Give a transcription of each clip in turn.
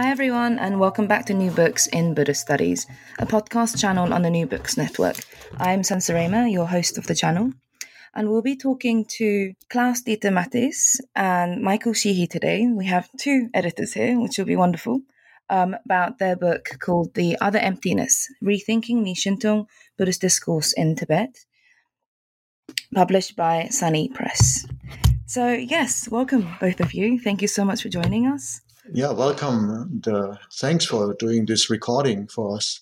Hi, everyone, and welcome back to New Books in Buddhist Studies, a podcast channel on the New Books Network. I'm Sangseraima, your host of the channel, and we'll be talking to Klaus Dieter Mathes and Michael Sheehy today. We have two editors here, which will be wonderful, um, about their book called The Other Emptiness Rethinking Zhentong Buddhist Discourse in Tibet, published by SUNY Press. So, yes, welcome, both of you. Thank you so much for joining us. Yeah, welcome. And uh, thanks for doing this recording for us.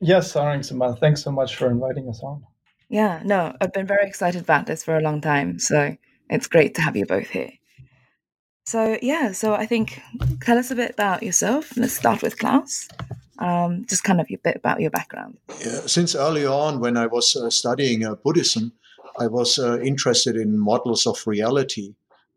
Yes, Sarang thanks so much for inviting us on. Yeah, no, I've been very excited about this for a long time. So it's great to have you both here. So, yeah, so I think tell us a bit about yourself. Let's start with Klaus. Um, just kind of a bit about your background. Yeah, since early on, when I was uh, studying uh, Buddhism, I was uh, interested in models of reality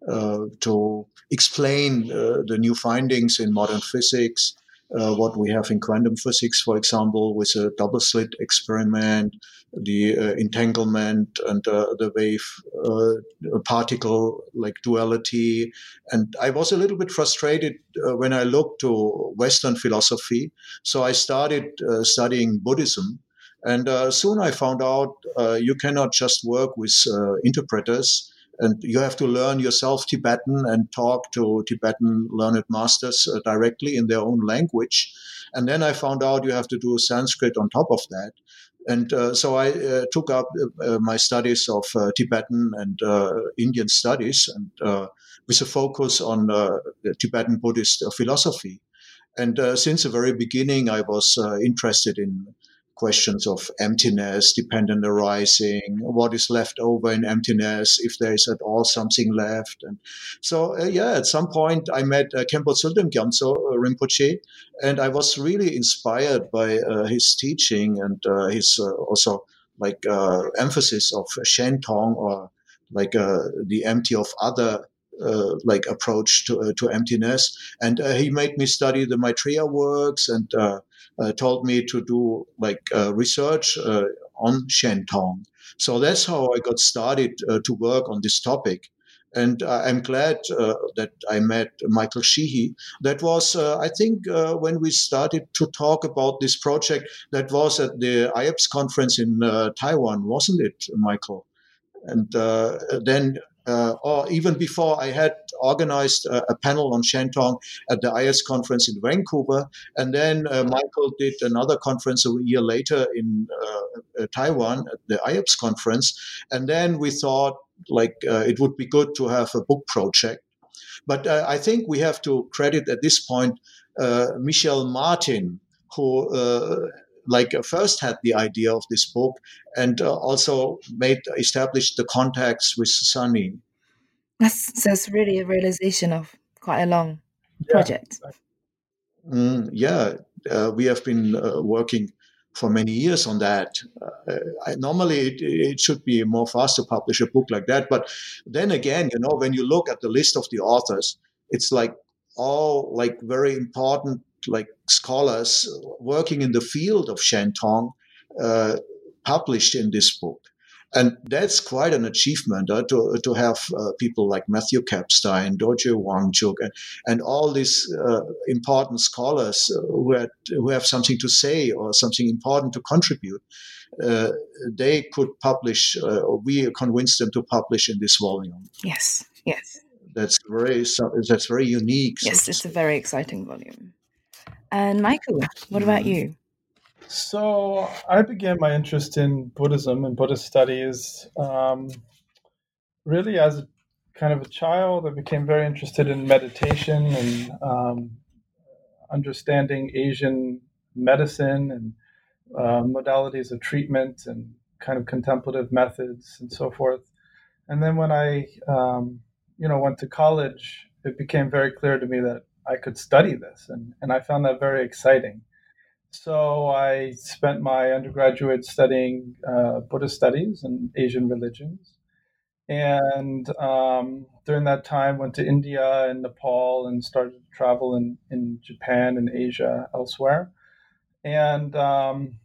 uh, to explain uh, the new findings in modern physics, uh, what we have in quantum physics, for example, with a double slit experiment, the uh, entanglement and uh, the wave uh, particle like duality. And I was a little bit frustrated when I looked to Western philosophy. So I started studying Buddhism. And soon I found out you cannot just work with interpreters and you have to learn yourself Tibetan and talk to Tibetan learned masters uh, directly in their own language. And then I found out you have to do Sanskrit on top of that. And uh, so I uh, took up uh, uh my studies of uh, Tibetan and Indian studies, and with a focus on Tibetan Buddhist philosophy. And since the very beginning, I was interested in questions of emptiness, dependent arising, what is left over in emptiness, if there is at all something left. And so, uh, yeah, at some point I met uh, Tsultrim Gyaltso uh, Rinpoche, and I was really inspired by uh, his teaching and uh, his uh, also like emphasis of Shen Tong or like the empty of other uh, like approach to, uh, to emptiness. And uh, he made me study the Maitreya works and told me to do like research on Shen Tong. So that's how I got started to work on this topic. And I'm glad uh, that I met Michael Sheehy. That was, uh, I think, uh, when we started to talk about this project, that was at the IABS conference in Taiwan, wasn't it, Michael? And then uh, or even before I had organized a, a, panel on Shen Tong at the IATS conference in Vancouver. And then uh, Michael did another conference a year later in uh, uh Taiwan at the IABS conference. And then we thought like uh, it would be good to have a book project. But uh, I think we have to credit at this point Michel Martin, who like uh, first had the idea of this book and uh, also made established the contacts with SUNY. That's that's really a realization of quite a long yeah. project. Mm, yeah, uh, we have been uh, working for many years on that. Uh, I, normally, it, it, should be more fast to publish a book like that. But then again, you know, when you look at the list of the authors, it's like all like very important like scholars working in the field of Shentong uh, published in this book. And that's quite an achievement uh, to, to have uh, people like Matthew Kapstein, Dorji Wangchuk, and, and all these uh, important scholars uh, who, had, who have something to say or something important to contribute. Uh, they could publish, uh, we convinced them to publish in this volume. Yes, yes. That's very that's very unique. Yes, so it's a very exciting volume. And Michael, what about mm-hmm. you? So I began my interest in Buddhism and Buddhist studies um, really as a, kind of a child. I became very interested in meditation and um, understanding Asian medicine and uh, modalities of treatment and kind of contemplative methods and so forth. And then when I um, you know went to college, it became very clear to me that I could study this, and and I found that very exciting. So I spent my undergraduate studying uh, Buddhist studies and Asian religions, and um, during that time went to India and Nepal and started to travel in in Japan and Asia elsewhere, and um,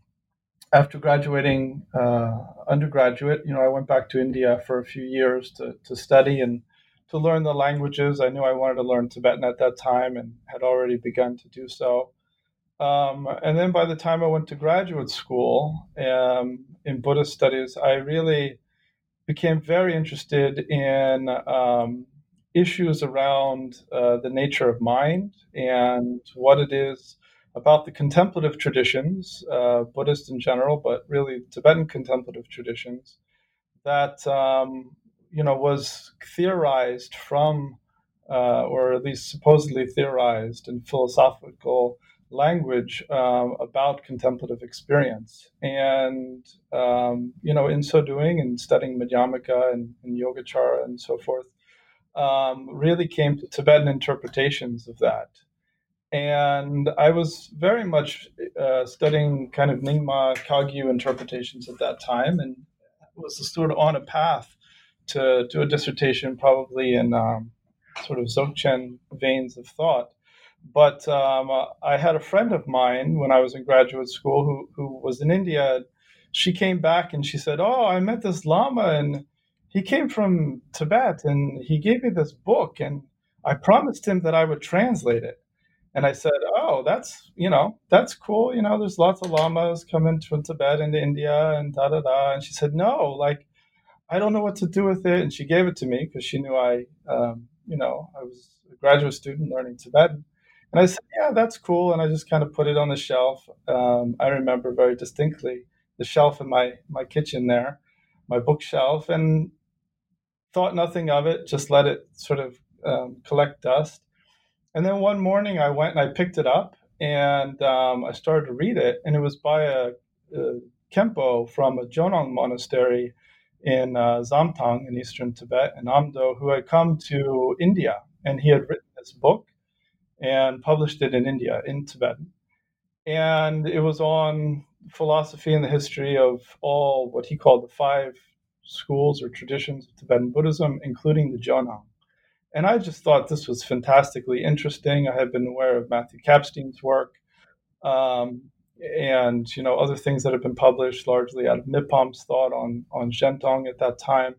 after graduating uh, undergraduate, you know, I went back to India for a few years to, to study and to learn the languages. I knew I wanted to learn Tibetan at that time and had already begun to do so. Um, and then by the time I went to graduate school um, in Buddhist studies, I really became very interested in um, issues around uh, the nature of mind and what it is about the contemplative traditions, uh, Buddhist in general, but really Tibetan contemplative traditions, that um, you know was theorized from, uh, or at least supposedly theorized in philosophical language um, about contemplative experience. And um, you know, in so doing, and studying Madhyamaka and, and Yogacara and so forth, um, really came to Tibetan interpretations of that and I was very much uh, studying kind of Nyingma Kagyu interpretations at that time, and was sort of on a path to do a dissertation, probably in um, sort of Dzogchen veins of thought. But um, uh, I had a friend of mine when I was in graduate school who, who was in India. She came back and she said, "Oh, I met this lama, and he came from Tibet, and he gave me this book, and I promised him that I would translate it." And I said, "Oh, that's you know that's cool. You know, there's lots of lamas coming from Tibet into India and da da da." And she said, "No, like I don't know what to do with it." And she gave it to me because she knew I, um, you know, I was a graduate student learning Tibetan. And I said, "Yeah, that's cool." And I just kind of put it on the shelf. Um, I remember very distinctly the shelf in my my kitchen there, my bookshelf, and thought nothing of it. Just let it sort of um, collect dust. And then one morning I went and I picked it up and um, I started to read it, and it was by a, a Khenpo from a Jonang monastery in uh, Zamtang in eastern Tibet, in Amdo, who had come to India, and he had written this book and published it in India in Tibetan. And it was on philosophy and the history of all what he called the five schools or traditions of Tibetan Buddhism, including the Jonang. And I just thought this was fantastically interesting. I had been aware of Matthew Kapstein's work um, and you know other things that have been published largely out of Mipham's thought on on Zhentong at that time,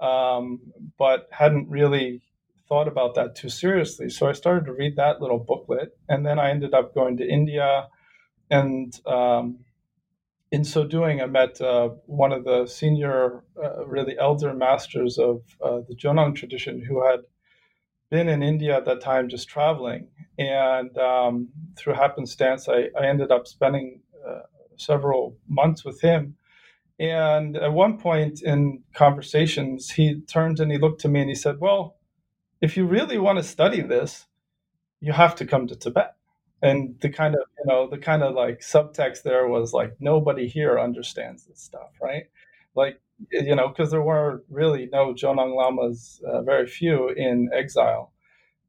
um, but hadn't really thought about that too seriously. So I started to read that little booklet, and then I ended up going to India, and um, in so doing, I met uh, one of the senior, uh, really elder masters of uh, the Jonang tradition who had been in India at that time just traveling. And um, through happenstance, I, I, ended up spending uh, several months with him. And at one point in conversations, he turned and he looked to me and he said, Well, if you really want to study this, you have to come to Tibet. And the kind of, you know, the kind of like subtext there was like, nobody here understands this stuff, right? Like, you know, because there were really no Jonang Lamas, uh, very few in exile.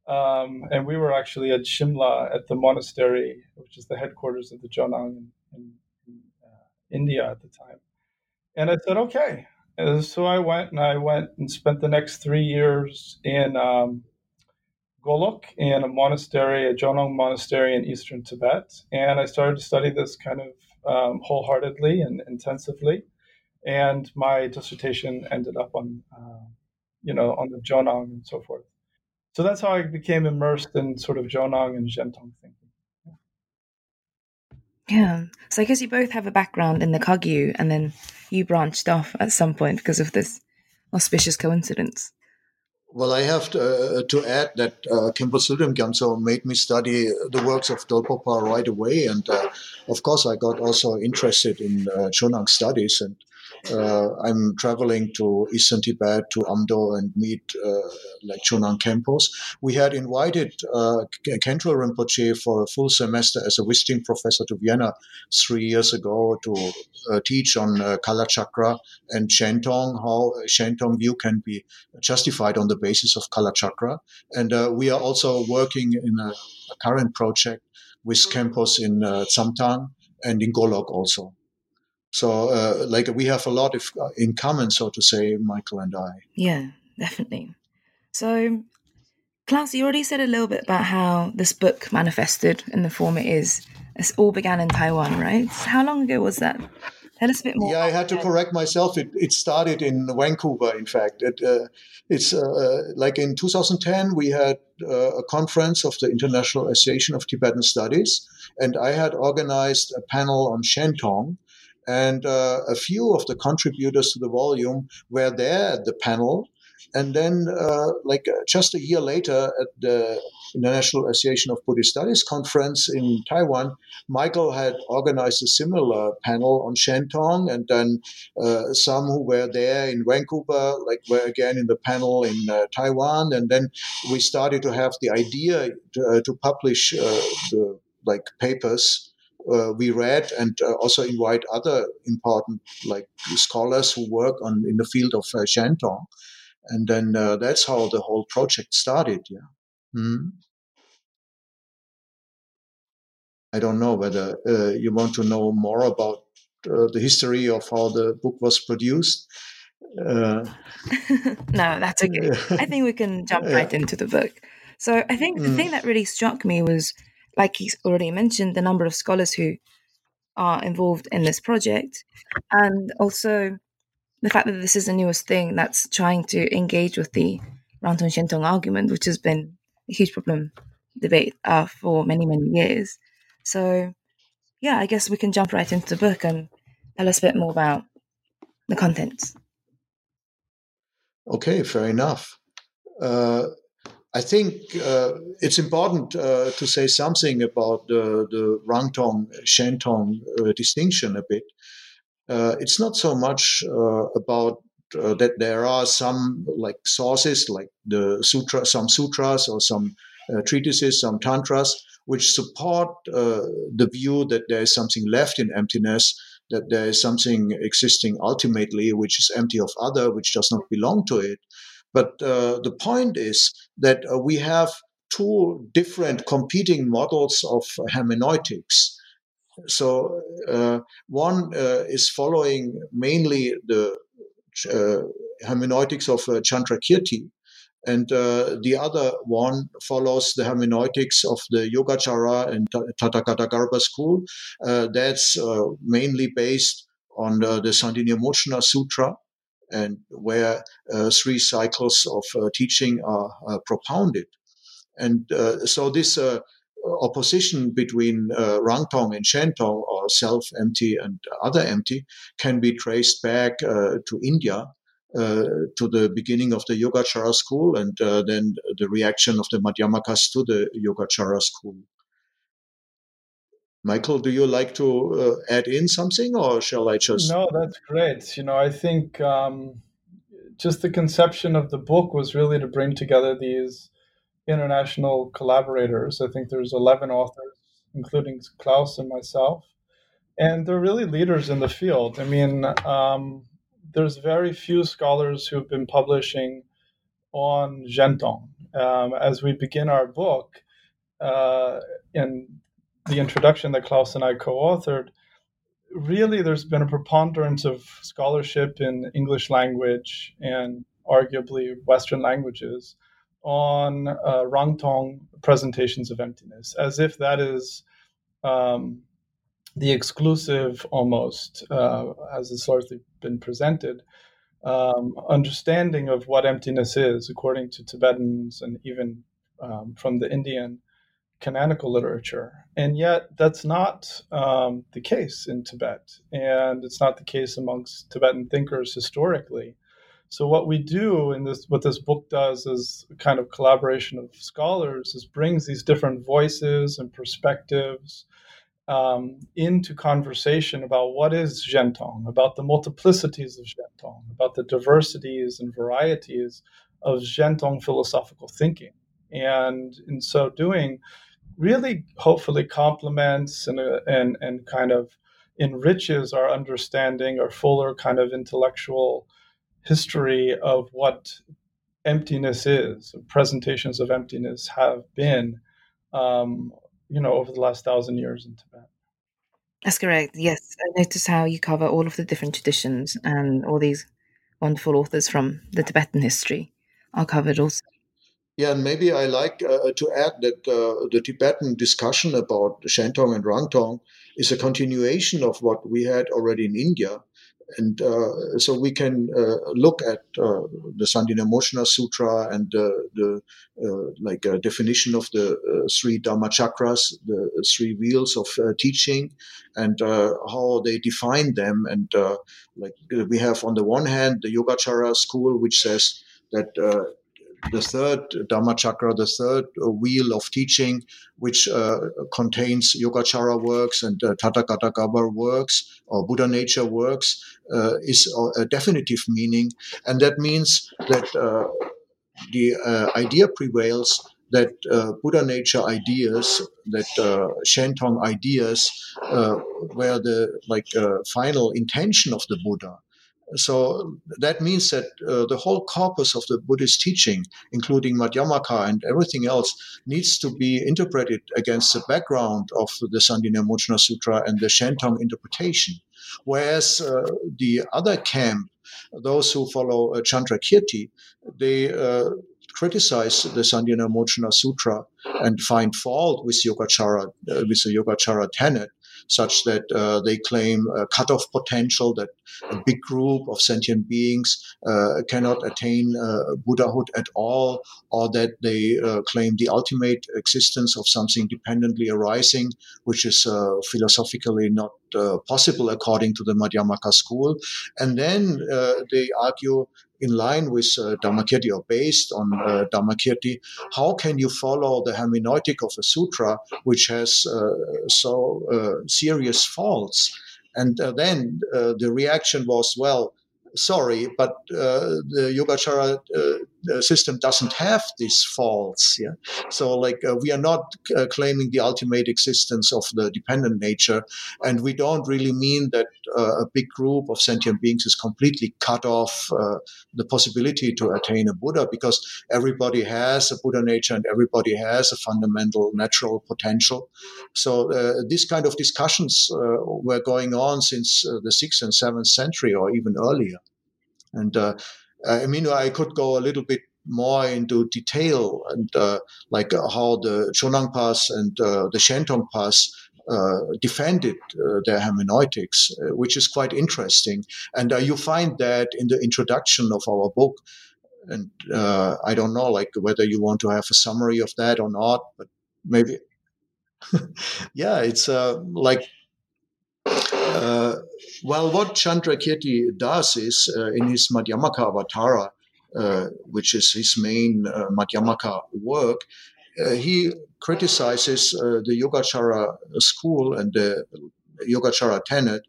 Um, and we were actually at Shimla at the monastery, which is the headquarters of the Jonang in, in, uh, India at the time. And I said, okay. And so I went and I went and spent the next three years in um, Golok in a monastery, a Jonang monastery in eastern Tibet. And I started to study this kind of um, wholeheartedly and intensively and my dissertation ended up on, uh, you know, on the Jonang and so forth. So that's how I became immersed in sort of Jonang and Zhentong thinking. Yeah. So I guess you both have a background in the Kagyu, and then you branched off at some point because of this auspicious coincidence. Well, I have to, uh, to add that uh, Tsultrim Gyaltso made me study the works of Dolpopa right away. And uh, of course, I got also interested in uh, studies. And uh, I'm traveling to Eastern Tibet, to Amdo, and meet uh, like Chonang Khenpos. We had invited uh, Khentrul Rinpoche for a full semester as a visiting professor to Vienna three years ago to uh, teach on uh, Kala Chakra and Shentong, how Shentong view can be justified on the basis of Kala Chakra. And uh, we are also working in a, a current project with Khenpos in uh, and in Golok also. So, uh, like, we have a lot of, uh, in common, so to say, Michael and I. Yeah, definitely. So, Klaus, you already said a little bit about how this book manifested in the form it is. It all began in Taiwan, right? How long ago was that? Tell us a bit more. Yeah, I had to correct myself. It, it started in Vancouver, in fact. It, uh, it's uh, like in 2010, we had uh, a conference of the International Association of Tibetan Studies, and I had organized a panel on Shentong, and uh, a few of the contributors to the volume were there at the panel. And then, uh, like uh, just a year later, at the International Association of Buddhist Studies conference in Taiwan, Michael had organized a similar panel on Shentong, and then uh, some who were there in Vancouver, like were again in the panel in uh, Taiwan, and then we started to have the idea to, uh, to publish the like papers uh, we read and uh, also invite other important like scholars who work on in the field of uh. And then uh, that's how the whole project started. Yeah. Mm-hmm. I don't know whether uh, you want to know more about uh, the history of how the book was produced. no, that's okay. I think we can jump right into the book. So I think the mm. thing that really struck me was like he's already mentioned, the number of scholars who are involved in this project, and also the fact that this is the newest thing that's trying to engage with the Rangtong Shentong argument, which has been a huge problem debate uh, for many many years. So, yeah, I guess we can jump right into the book and tell us a bit more about the contents. Okay, fair enough. Uh, I think uh, it's important uh, to say something about the, the Rangtong Shentong uh, distinction a bit. Uh, it's not so much uh, about uh, that there are some like sources like the sutra, some sutras or some treatises, some tantras, which support the view that there is something left in emptiness, that there is something existing ultimately which is empty of other, which does not belong to it. But uh, the point is that uh, we have two different competing models of hermeneutics. So uh, one uh, is following mainly the uh, hermeneutics of uh, Chandrakirti, and the other one follows the hermeneutics of the Yogacara and Garbha school. That's mainly based on the, the Sandhinirmochana Sutra, and where uh, three cycles of uh, teaching are, propounded. And uh, so this opposition between uh, Rangtong and Shentong, or self empty and other empty, can be traced back uh, to India. Uh, to the beginning of the Yogacara school and then the reaction of the Madhyamakas to the Yogacara school. Michael, do you like to uh, add in something, or shall I just? No, that's great. You know, I think um, just the conception of the book was really to bring together these international collaborators. I think there's 11 authors, including Klaus and myself, and they're really leaders in the field. I mean, um, there's very few scholars who've been publishing on Shentong. Um, as we begin our book, uh, in the introduction that Klaus and I co authored, really there's been a preponderance of scholarship in English language and arguably Western languages on uh, Rangtong presentations of emptiness, as if that is um, the exclusive, almost, uh, as it's largely been presented, um, understanding of what emptiness is, according to Tibetans and even um, from the Indian canonical literature. And yet, that's not um, the case in Tibet. And it's not the case amongst Tibetan thinkers historically. So, what we do in this, what this book does is a kind of collaboration of scholars, is brings these different voices and perspectives um, into conversation about what is Zhentong, about the multiplicities of Zhentong, about the diversities and varieties of Zhentong philosophical thinking. And in so doing, really hopefully complements and, uh, and, and kind of enriches our understanding or fuller kind of intellectual history of what emptiness is, presentations of emptiness have been um, you know, over the last thousand years in Tibet. That's correct. Yes, I notice how you cover all of the different traditions and all these wonderful authors from the Tibetan history are covered also. Yeah, and maybe I like uh, to add that uh, the Tibetan discussion about Shentong and Rangtong is a continuation of what we had already in India. And uh, so we can uh, look at uh, the Sandhinirmochana Sutra and the uh, like definition of the uh, three Dharma chakras, the three wheels of uh, teaching, and how they define them. And like we have on the one hand the Yogacara school, which says that the third Dharma chakra, the third wheel of teaching, which uh, contains Yogacara works and uh, Tathagata works or Buddha nature works, uh, is a definitive meaning. And that means that uh, the uh, idea prevails that uh, Buddha nature ideas, that uh, Shentong ideas, uh, were the like uh, final intention of the Buddha. So that means that uh, the whole corpus of the Buddhist teaching, including Madhyamaka and everything else, needs to be interpreted against the background of the Sandhinirmochana Sutra and the Shentong interpretation. Whereas uh, the other camp, those who follow uh, Chandrakirti, they uh, criticize the Sandhinirmochana Sutra and find fault with Yogacara, uh, with the Yogacara tenet such that uh, they claim a cutoff potential that a big group of sentient beings uh, cannot attain uh, Buddhahood at all, or that they uh, claim the ultimate existence of something dependently arising, which is uh, philosophically not uh, possible according to the Madhyamaka school. And then they argue in line with uh, Dharmakirti or based on uh, Dharmakirti, how can you follow the hermeneutic of a sutra which has uh, so uh, serious faults? And uh, then uh, the reaction was, well, sorry, but uh, the Yogacara system doesn't have these faults. Yeah, so like we are not claiming the ultimate existence of the dependent nature, and we don't really mean that uh, a big group of sentient beings is completely cut off uh, the possibility to attain a Buddha, because everybody has a Buddha nature and everybody has a fundamental natural potential. So these kind of discussions were going on since the sixth and seventh century, or even earlier. And uh, I mean, I could go a little bit more into detail and uh, like uh, how the Chonangpas and uh, the Shentongpas uh, defended uh, their hermeneutics, uh, which is quite interesting. And you find that in the introduction of our book. And I don't know, like whether you want to have a summary of that or not, but maybe. yeah, it's like uh, well, what Chandrakirti does is uh, in his Madhyamaka Avatara, uh, which is his main uh, Madhyamaka work, uh, he criticizes uh, the Yogacara school and the Yogacara tenet,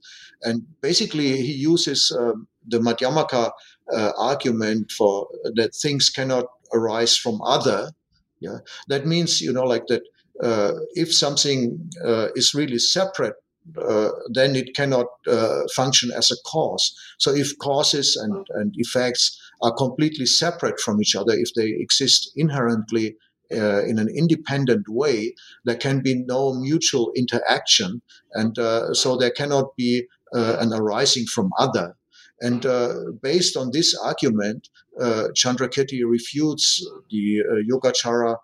and basically he uses um, the Madhyamaka argument for that things cannot arise from other. Yeah, that means you know like that. if something is really separate uh, then it cannot uh, function as a cause. So if causes and, and effects are completely separate from each other, if they exist inherently uh, in an independent way, there can be no mutual interaction, and uh, so there cannot be uh, an arising from other. And uh, based on this argument, Chandrakirti refutes the Yogacara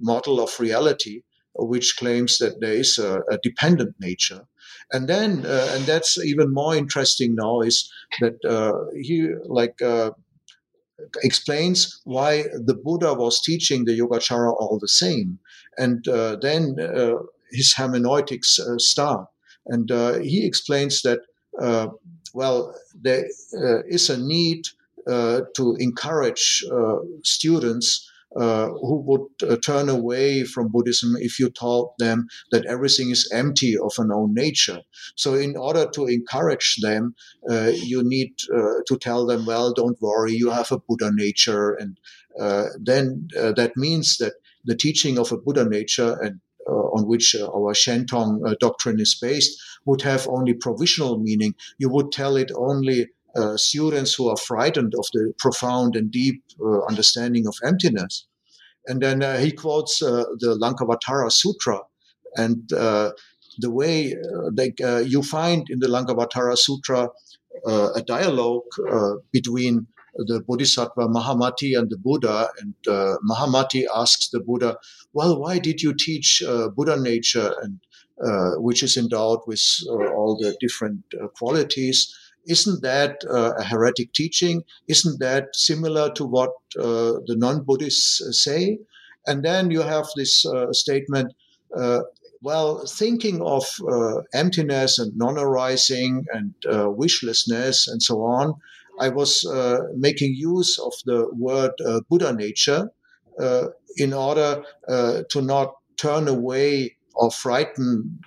model of reality which claims that there is a, a dependent nature. And then, uh, and that's even more interesting now, is that uh, he like uh, explains why the Buddha was teaching the Yogacara all the same. And uh, then uh, his hermeneutics uh, start. And he explains that, well, there is a need to encourage students uh, who would uh, turn away from Buddhism if you told them that everything is empty of an own nature. So, in order to encourage them, uh, you need uh, to tell them, well, don't worry, you have a Buddha nature. And uh, then uh, that means that the teaching of a Buddha nature and on which our Shentong doctrine is based would have only provisional meaning. You would tell it only uh, students who are frightened of the profound and deep uh, understanding of emptiness. And then uh, he quotes uh, the Lankavatara Sutra. And uh, the way like, you find in the Lankavatara Sutra a dialogue between the Bodhisattva Mahamati and the Buddha. And Mahamati asks the Buddha, Well, why did you teach Buddha nature, and which is endowed with all the different qualities? Isn't that uh, a heretic teaching? Isn't that similar to what uh, the non Buddhists uh, say? And then you have this uh, statement uh, well, thinking of uh, emptiness and non arising and wishlessness and so on, I was making use of the word Buddha nature in order to not turn away or frighten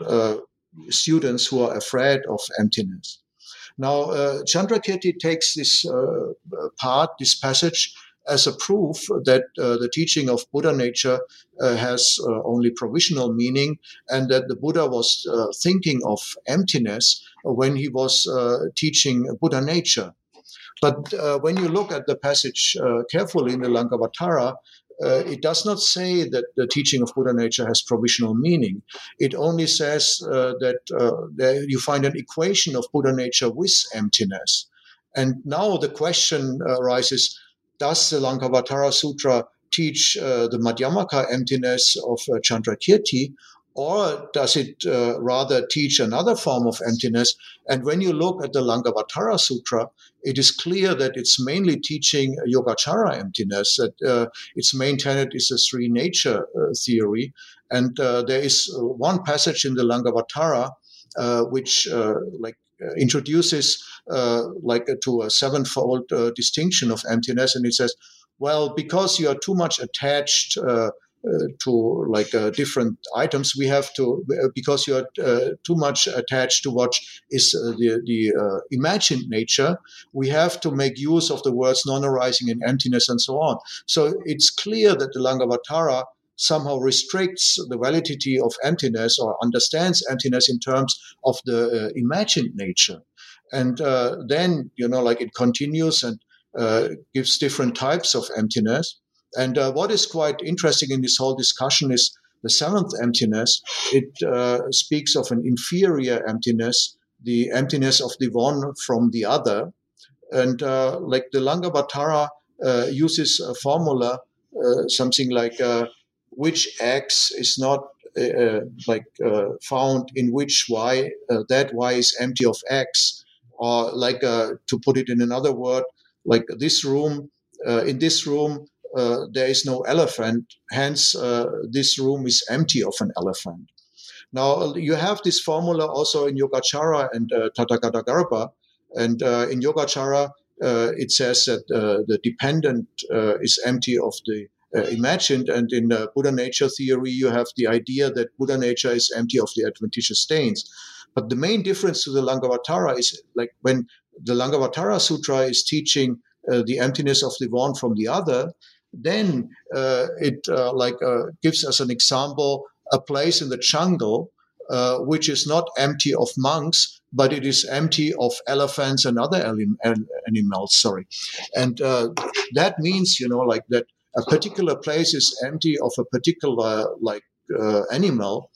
students who are afraid of emptiness. Now, uh, Chandrakirti takes this uh, part, this passage, as a proof that uh, the teaching of Buddha nature uh, has uh, only provisional meaning and that the Buddha was uh, thinking of emptiness when he was teaching Buddha nature. But when you look at the passage carefully in the Lankavatara, uh, it does not say that the teaching of Buddha nature has provisional meaning. It only says uh, that uh, you find an equation of Buddha nature with emptiness. And now the question arises does the Lankavatara Sutra teach uh, the Madhyamaka emptiness of uh, Chandrakirti, or does it uh, rather teach another form of emptiness? And when you look at the Lankavatara Sutra, it is clear that it's mainly teaching Yogacara emptiness, that uh, its main tenet is the three nature uh, theory. And uh, there is uh, one passage in the Lankavatara uh, which like introduces like to a sevenfold distinction of emptiness, and it says, well, because you are too much attached uh, to like uh, different items we have to uh, because you're too much attached to what is the, the imagined nature we have to make use of the words non-arising and emptiness and so on so it's clear that the lankavatara somehow restricts the validity of emptiness or understands emptiness in terms of the uh, imagined nature. And uh, then, you know, like it continues and uh, gives different types of emptiness. And uh, what is quite interesting in this whole discussion is the seventh emptiness. It uh, speaks of an inferior emptiness, the emptiness of the one from the other. And uh, like the Lankavatara uh, uses a formula, uh, something like uh, which X is not like found in which Y, that Y is empty of X. Or like to put it in another word, like this room, in this room, uh, there is no elephant. Hence, uh, this room is empty of an elephant. Now, you have this formula also in Yogacara and uh, Garbha. And uh, in Yogacara, uh, it says that uh, the dependent uh, is empty of the imagined. And in Buddha nature theory, you have the idea that Buddha nature is empty of the adventitious stains. But the main difference to the Lankavatara is like when the Lankavatara Sutra is teaching the emptiness of the one from the other, then uh, it uh, like uh, gives us an example a place in the jungle uh, which is not empty of monks but it is empty of elephants and other animals sorry. And uh, that means you know like that a particular place is empty of a particular like uh, animal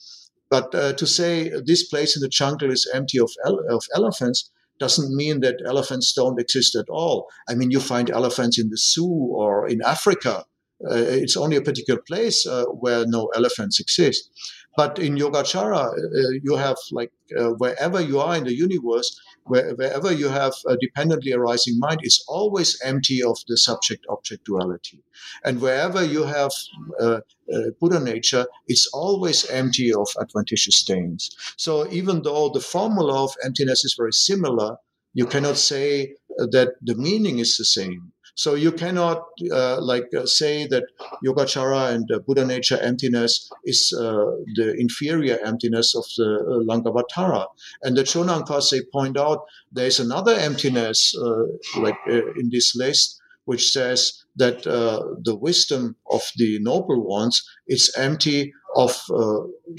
but to say this place in the jungle is empty of, of elephants doesn't mean that elephants don't exist at all. I mean, you find elephants in the zoo or in Africa. Uh, it's only a particular place uh, where no elephants exist. But in Yogacara, uh, you have like uh, wherever you are in the universe, where, wherever you have a dependently arising mind, it's always empty of the subject object duality. And wherever you have uh, uh, Buddha nature, it's always empty of adventitious stains. So even though the formula of emptiness is very similar, you cannot say that the meaning is the same. So you cannot uh, like uh, say that Yogacara and uh, Buddha nature emptiness is uh, the inferior emptiness of the uh, Lankavatara. And the Chonangpas they point out there's another emptiness uh, like in this list which says that the wisdom of the noble ones is empty of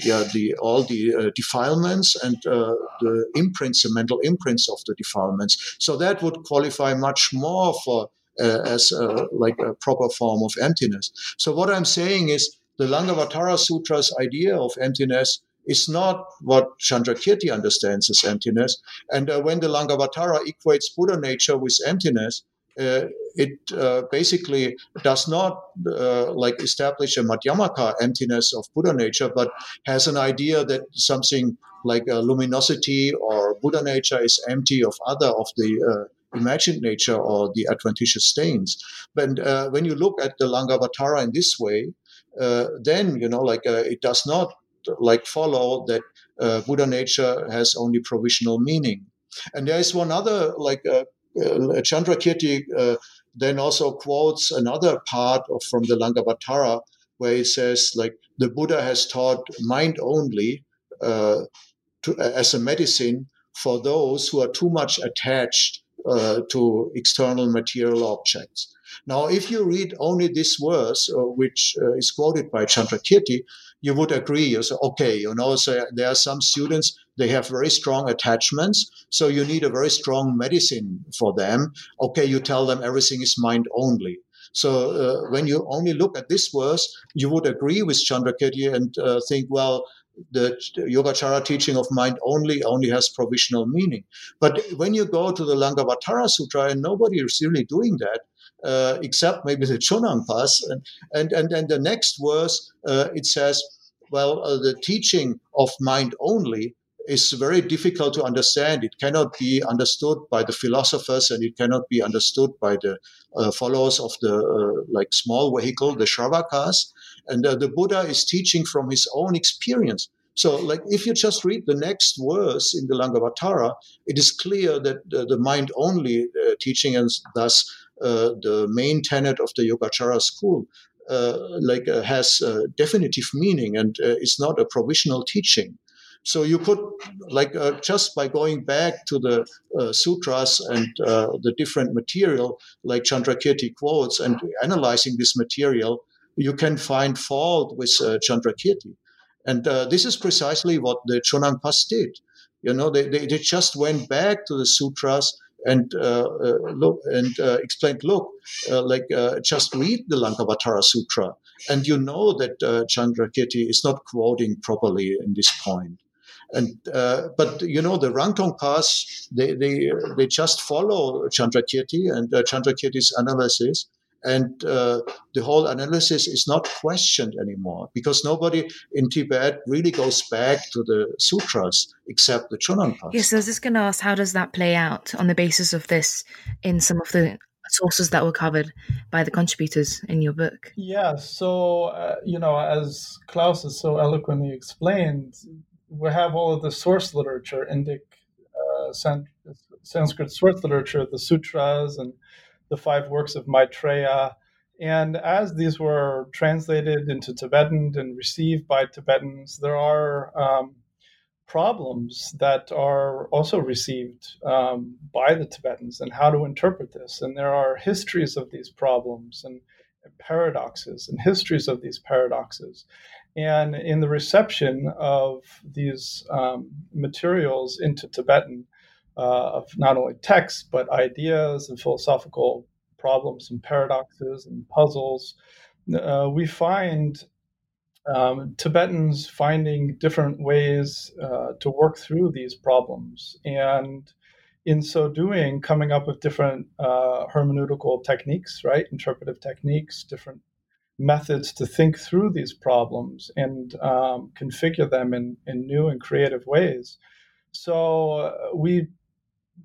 yeah the all the defilements and the imprints, the mental imprints of the defilements. So that would qualify much more for as uh, like a proper form of emptiness. So what I'm saying is the Lankavatara Sutra's idea of emptiness is not what Chandrakirti understands as emptiness. And uh, when the Lankavatara equates Buddha nature with emptiness, uh, it uh, basically does not uh, like establish a Madhyamaka emptiness of Buddha nature, but has an idea that something like luminosity or Buddha nature is empty of other of the imagined nature or the adventitious stains. But uh, when you look at the Lankavatara in this way, uh, then you know, like uh, it does not like follow that Buddha nature has only provisional meaning. And there is one other like uh, Chandrakirti uh, then also quotes another part of, from the Lankavatara where he says, like, the Buddha has taught mind only uh, to, as a medicine for those who are too much attached uh, to external material objects. Now, if you read only this verse, uh, which uh, is quoted by Chandrakirti, you would agree. You say, okay, you know, so there are some students they have very strong attachments, so you need a very strong medicine for them. Okay, you tell them everything is mind only. So uh, when you only look at this verse, you would agree with Chandrakirti and uh, think, well, the Yogacara teaching of mind only only has provisional meaning. But when you go to the Lankavatara Sutra, and nobody is really doing that, uh, except maybe the Chonangpas, and, and, and, and the next verse, uh, it says, well, uh, the teaching of mind only is very difficult to understand. It cannot be understood by the philosophers and it cannot be understood by the uh, followers of the uh, like small vehicle, the Shravakas. And uh, the Buddha is teaching from his own experience. So, like, if you just read the next verse in the Lankavatara, it is clear that the mind only uh, teaching and thus uh, the main tenet of the Yogacara school uh, like uh, has uh, definitive meaning and uh, is not a provisional teaching. So you could, like, uh, just by going back to the uh, sutras and uh, the different material, like Chandrakirti quotes, and analyzing this material, you can find fault with uh, Chandrakirti. And uh, this is precisely what the Chonangpas did. You know, they, they, they, just went back to the sutras and uh, look and explained, look, like just read the Lankavatara Sutra, and you know that Chandrakirti is not quoting properly in this point. And uh, but you know the Rangtongpas they they they just follow Chandrakirti and uh, Chandrakirti's analysis, and uh, the whole analysis is not questioned anymore because nobody in Tibet really goes back to the sutras except the Chonangpas. Yes, I was just going to ask, how does that play out on the basis of this in some of the sources that were covered by the contributors in your book? Yeah, so uh, you know, as Klaus has so eloquently explained, we have all of the source literature, Indic uh, Sanskrit source literature, the sutras and the five works of Maitreya. And as these were translated into Tibetan and received by Tibetans, there are um, problems that are also received um, by the Tibetans and how to interpret this. And there are histories of these problems and paradoxes and histories of these paradoxes. And in the reception of these um, materials into Tibetan, uh, of not only texts, but ideas and philosophical problems and paradoxes and puzzles, uh, we find um, Tibetans finding different ways uh, to work through these problems. And in so doing, coming up with different uh, hermeneutical techniques, right? Interpretive techniques, different methods to think through these problems and um, configure them in, in new and creative ways. So uh, we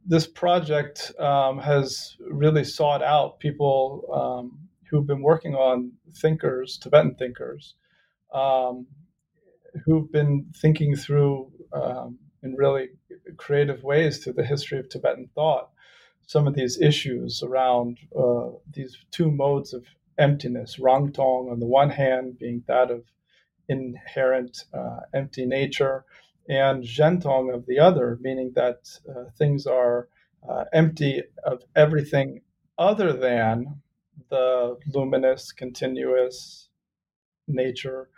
this project um, has really sought out people um, who've been working on thinkers, Tibetan thinkers, um, who've been thinking through um, in really creative ways through the history of Tibetan thought. some of these issues around uh, these two modes of emptiness, Rangtong on the one hand being that of inherent uh, empty nature, and Zhentong of the other, meaning that uh, things are uh, empty of everything other than the luminous, continuous nature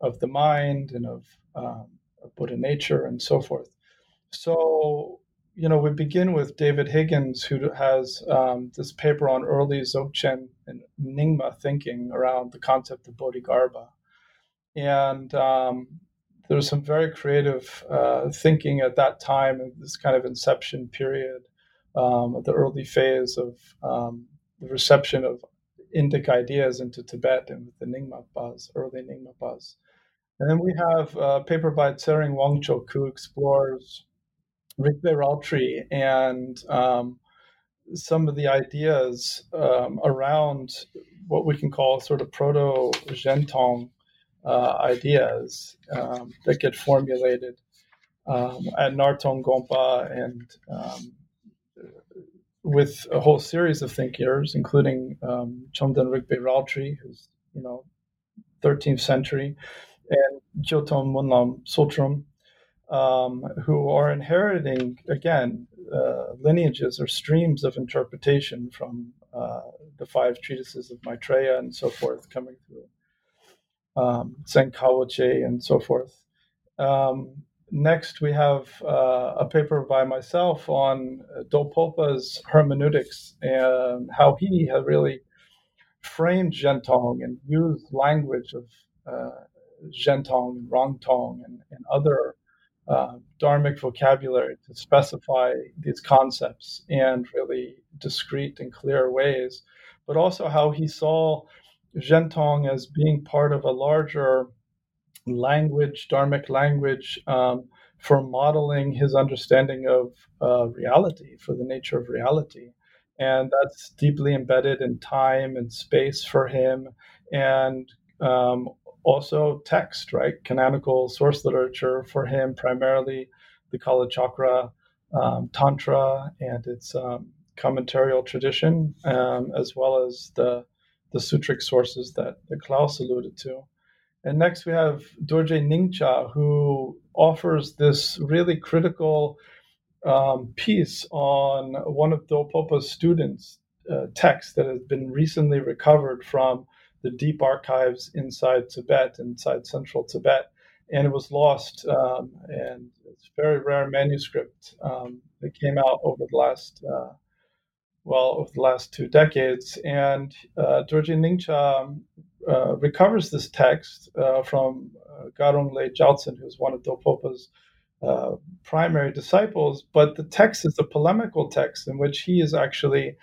of the mind and of, um, of Buddha nature and so forth. So, you know, we begin with David Higgins, who has um, this paper on early Dzogchen and Nyingma thinking around the concept of Bodhigarbha. And um, there's some very creative uh, thinking at that time, in this kind of inception period, um, the early phase of um, the reception of Indic ideas into Tibet and the Nyingma Buzz, early Nyingma Buzz. And then we have a paper by Tsering Wangchuk who explores Rigpe Raltri and um, some of the ideas um, around what we can call sort of proto Zhentong uh, ideas um, that get formulated um, at Narthang Gompa and um, with a whole series of thinkers, including um, Chomden Rigpe Raltri, who's you know 13th century, and Jotom Munlam Sotrom, um, who are inheriting again uh, lineages or streams of interpretation from uh, the five treatises of Maitreya and so forth coming through um, Tsen Kawoche and so forth. Um, next, we have uh, a paper by myself on Dolpopa's hermeneutics and how he had really framed Zhentong and used language of uh, Zhentong and Rangtong and, and other uh, Dharmic vocabulary to specify these concepts in really discrete and clear ways, but also how he saw Zhentong as being part of a larger language, Dharmic language, um, for modeling his understanding of uh, reality, for the nature of reality. And that's deeply embedded in time and space for him, and um, also text, right? Canonical source literature for him, primarily the Kala Chakra um, Tantra and its um, commentarial tradition, um, as well as the the sutric sources that, that Klaus alluded to. And next we have Dorje Ningcha, who offers this really critical um, piece on one of Dolpopa's students' uh, texts that has been recently recovered from the deep archives inside Tibet, inside central Tibet. And it was lost, um, and it's a very rare manuscript um, that came out over the last uh, well over the last two decades. And uh, Dorje Ningcha um, uh, recovers this text uh, from uh, Garung Le Jiaotsen, who's one of Dolpopa's uh, primary disciples. But the text is a polemical text in which he is actually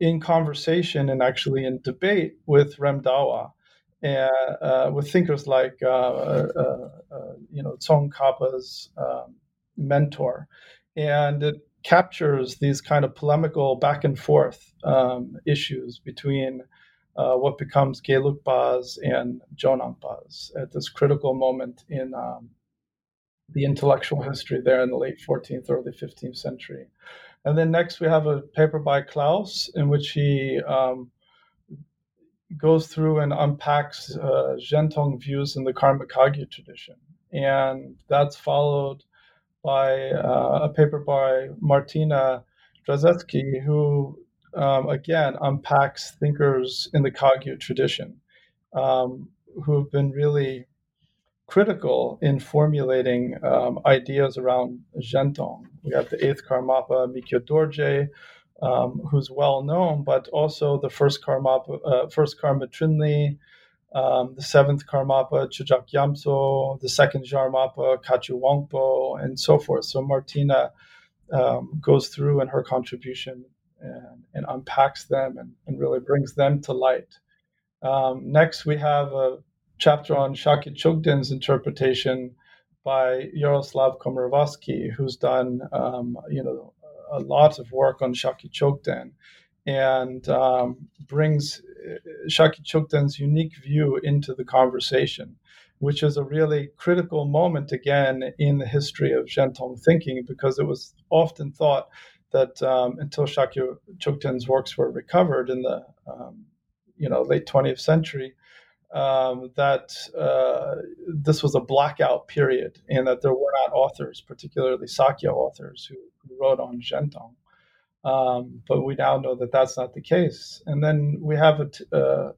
in conversation and actually in debate with Rendawa. Uh, with thinkers like, uh, uh, you know, Tsongkhapa's um, mentor, and it captures these kind of polemical back and forth um, issues between uh, what becomes Gelugpas and Jonangpas at this critical moment in um, the intellectual history there in the late 14th, early 15th century. And then next we have a paper by Klaus in which he um, goes through and unpacks uh, Zhentong views in the Karma Kagyu tradition. And that's followed by uh, a paper by Martina Draszczyk, who um, again unpacks thinkers in the Kagyu tradition um, who have been really critical in formulating um, ideas around Zhentong. We have the eighth Karmapa Mikyo Dorje, um, who's well known, but also the first Karmapa, uh, first Karma Trinli, um, the seventh Karmapa, Chödrag Gyatso, the second Shamarpa, Khachö Wangpo, and so forth. So Martina um, goes through in her contribution and, and unpacks them and, and, really brings them to light. Um, next, we have a chapter on Shakya Chokden's interpretation by Yaroslav Komarovski, who's done um, you know a lot of work on Shakya Chokden and um, brings Shakya Chokden's unique view into the conversation, which is a really critical moment again in the history of Zhentong thinking because it was often thought that um, until Shakya Chokden's works were recovered in the um, you know late 20th century, um, that uh, this was a blackout period and that there were not authors, particularly Sakya authors, who, who wrote on Zhentong. Um, but we now know that that's not the case. And then we have it uh,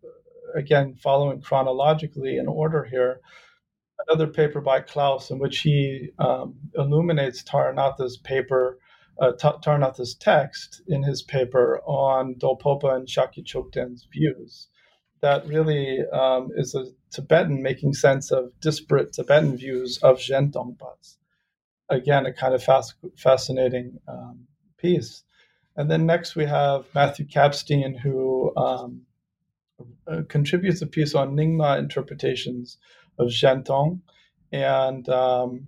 again, following chronologically in order here, another paper by Klaus in which he um, illuminates Taranatha's paper, uh, Taranatha's text in his paper on Dolpopa and Shakya Chokden's views. That really um, is a Tibetan making sense of disparate Tibetan views of Zhentongpas. Again, a kind of fas- fascinating um, piece. And then next we have Matthew Kapstein, who um, uh, contributes a piece on Nyingma interpretations of Zhentong. And um,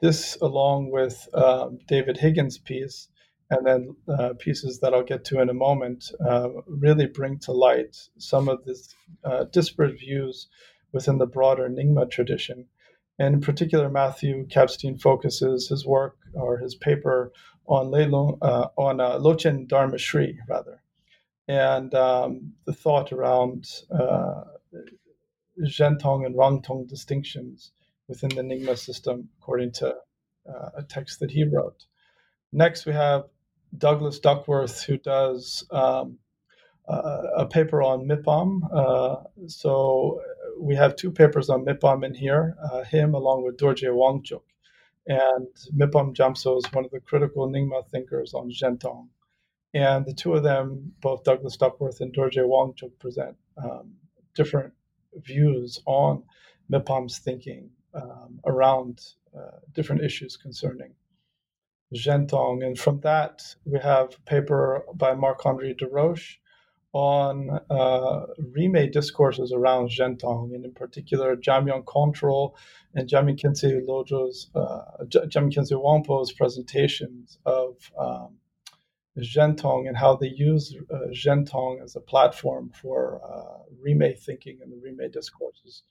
this, along with um, David Higgins' piece, and then uh, pieces that I'll get to in a moment, uh, really bring to light some of these uh, disparate views within the broader Nyingma tradition. And in particular, Matthew Kapstein focuses his work or his paper on Leilung, uh, on uh, Lochen Dharma Shri, rather, and um, the thought around uh, Zhentong and Rangtong distinctions within the Nyingma system, according to uh, a text that he wrote. Next, we have Douglas Duckworth, who does um, uh, a paper on Mipam. Uh, so we have two papers on Mipam in here, uh, him along with Dorji Wangchuk. And Mipam Gyatso is one of the critical Nyingma thinkers on Zhentong. And the two of them, both Douglas Duckworth and Dorji Wangchuk, present um, different views on Mipam's thinking um, around uh, different issues concerning Zhentong. And from that, we have a paper by Marc Henri Deroche on uh, Rimé discourses around Zhentong, and in particular, Jamgön Kongtrul and Jamyang Khyentse Lodzo's, uh, Jamyang Khyentse Wangpo's presentations of um, Zhentong and how they use uh, Zhentong as a platform for uh, Rimé thinking and the Rimé discourses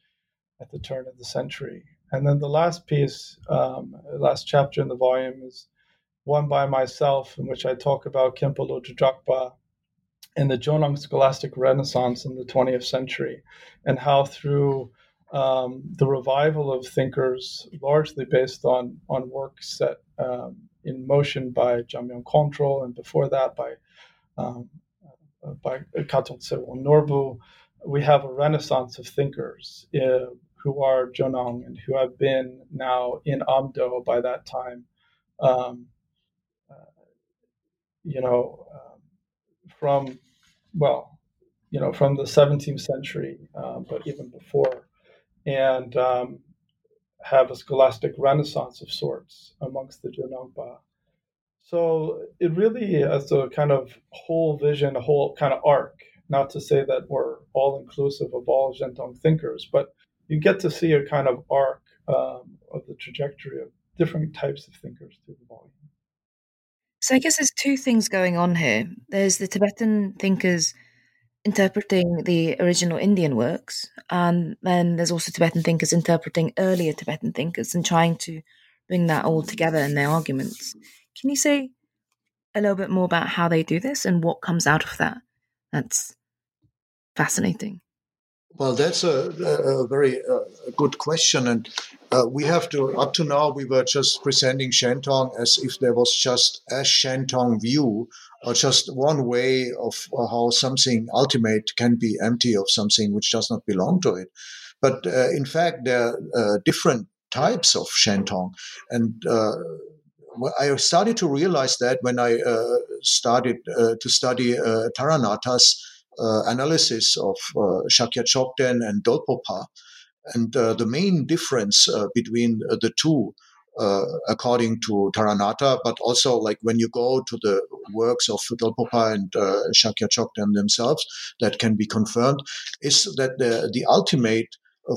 at the turn of the century. And then the last piece, um, last chapter in the volume is one by myself in which I talk about Khenpo Lodro Dragpa and the Jonang scholastic renaissance in the 20th century and how through um, the revival of thinkers largely based on, on works that um, in motion by Jamgön Kongtrul, and before that by um, by Sewon Norbu. We have a renaissance of thinkers uh, who are Jonang and who have been now in Amdo by that time. Um, uh, you know, um, from well, you know, from the 17th century, um, but even before, and um, have a scholastic renaissance of sorts amongst the Jonangpa. So it really is a kind of whole vision, a whole kind of arc. Not to say that we're all inclusive of all Zhentong thinkers, but you get to see a kind of arc um, of the trajectory of different types of thinkers through the volume. So I guess there's two things going on here. There's the Tibetan thinkers interpreting the original Indian works, and then there's also Tibetan thinkers interpreting earlier Tibetan thinkers and trying to bring that all together in their arguments. Can you say a little bit more about how they do this and what comes out of that? That's fascinating. Well, that's a, a very uh, good question, and uh, we have to. Up to now, we were just presenting Zhentong as if there was just a Zhentong view, or just one way of how something ultimate can be empty of something which does not belong to it. But uh, in fact, there are uh, different types of Zhentong, and uh, I started to realize that when I uh, started to study Taranatha's uh, analysis of uh, Shakya Chokden and Dolpopa. And uh, the main difference between the two uh, according to Taranatha, but also like when you go to the works of Dolpopa and uh, Shakya Chokden themselves, that can be confirmed, is that the, the ultimate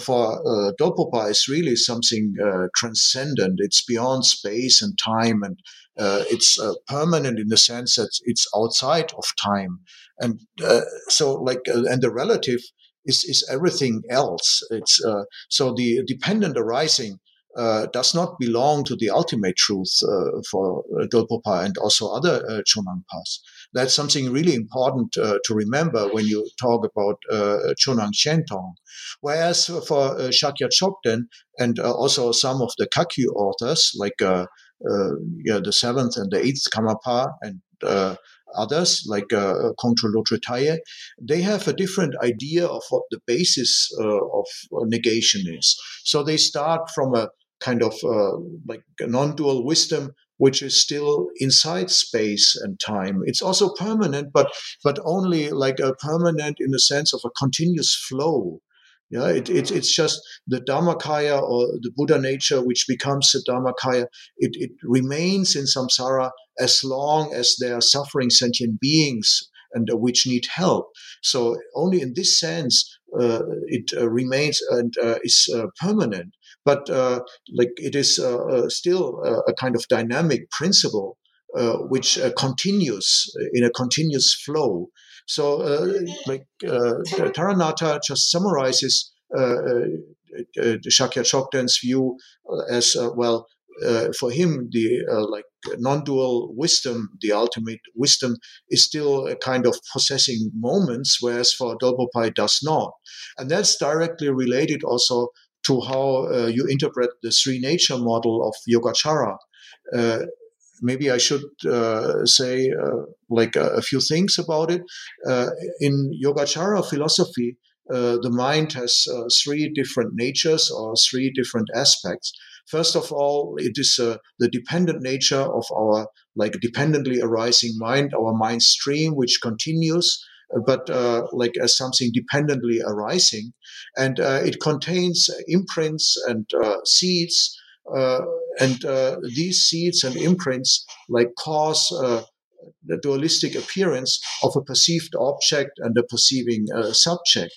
for uh, Dolpopa is really something uh, transcendent. It's beyond space and time, and uh, it's uh, permanent in the sense that it's outside of time and uh, so like uh, and the relative is is everything else it's uh, so the dependent arising uh, does not belong to the ultimate truth uh, for uh, Dolpopa and also other uh, Chonangpas. That's something really important uh, to remember when you talk about uh, Chonang Shentong. Whereas for uh, Shakya Chokden and also some of the Kagyu authors, like yeah, the seventh and the eighth Karmapa and others like uh, Kongtrul they have a different idea of what the basis uh, of negation is. So they start from a kind of uh, like non-dual wisdom which is still inside space and time. It's also permanent, but but only like a permanent in the sense of a continuous flow. Yeah, it, it, it's just the Dharmakaya or the Buddha nature which becomes the Dharmakaya. It, it remains in samsara as long as there are suffering sentient beings and uh, which need help. So only in this sense uh, it uh, remains and uh, is uh, permanent but uh, like it is still a kind of dynamic principle which continues in a continuous flow. So, like Taranatha just summarizes Shakya Chokden's view as well. Uh, for him, the uh, like non-dual wisdom, the ultimate wisdom, is still a kind of possessing moments, whereas for Dolpopa does not, and that's directly related also to how uh, you interpret the three nature model of Yogacara. Uh, maybe I should uh, say uh, like a, a, few things about it. Uh, in Yogacara philosophy, uh, the mind has three different natures or three different aspects. First of all, it is the dependent nature of our like dependently arising mind, our mind stream, which continues but uh, like as something dependently arising. And uh, it contains imprints and uh, seeds. Uh, and uh, these seeds and imprints like cause the dualistic appearance of a perceived object and a perceiving subject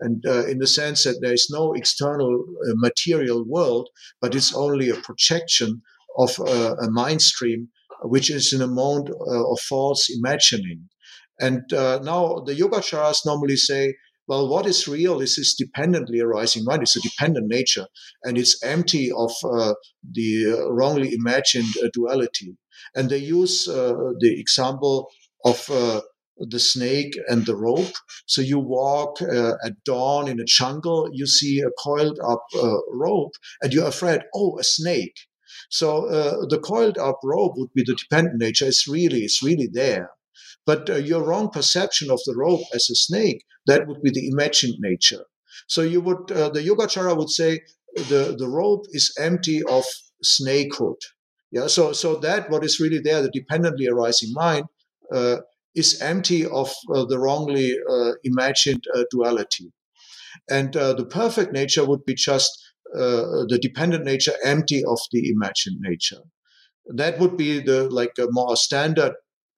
and uh, in the sense that there is no external uh, material world, but it's only a projection of uh, a mind stream, which is in a mode of false imagining. And uh, now the Yogacaras normally say, well, what is real is this dependently arising mind. It's a dependent nature, and it's empty of uh, the uh, wrongly imagined uh, duality. And they use uh, the example of uh, the snake and the rope. So you walk at dawn in a jungle, you see a coiled up rope, and you're afraid, oh, a snake. So the coiled up rope would be the dependent nature. It's really, it's really there. But uh, your wrong perception of the rope as a snake, that would be the imagined nature. So you would, uh, the Yogacara would say the, the rope is empty of snakehood. Yeah, so, so that what is really there, the dependently arising mind, uh, is empty of uh, the wrongly uh, imagined uh, duality. And the perfect nature would be just the dependent nature empty of the imagined nature. That would be the like a more standard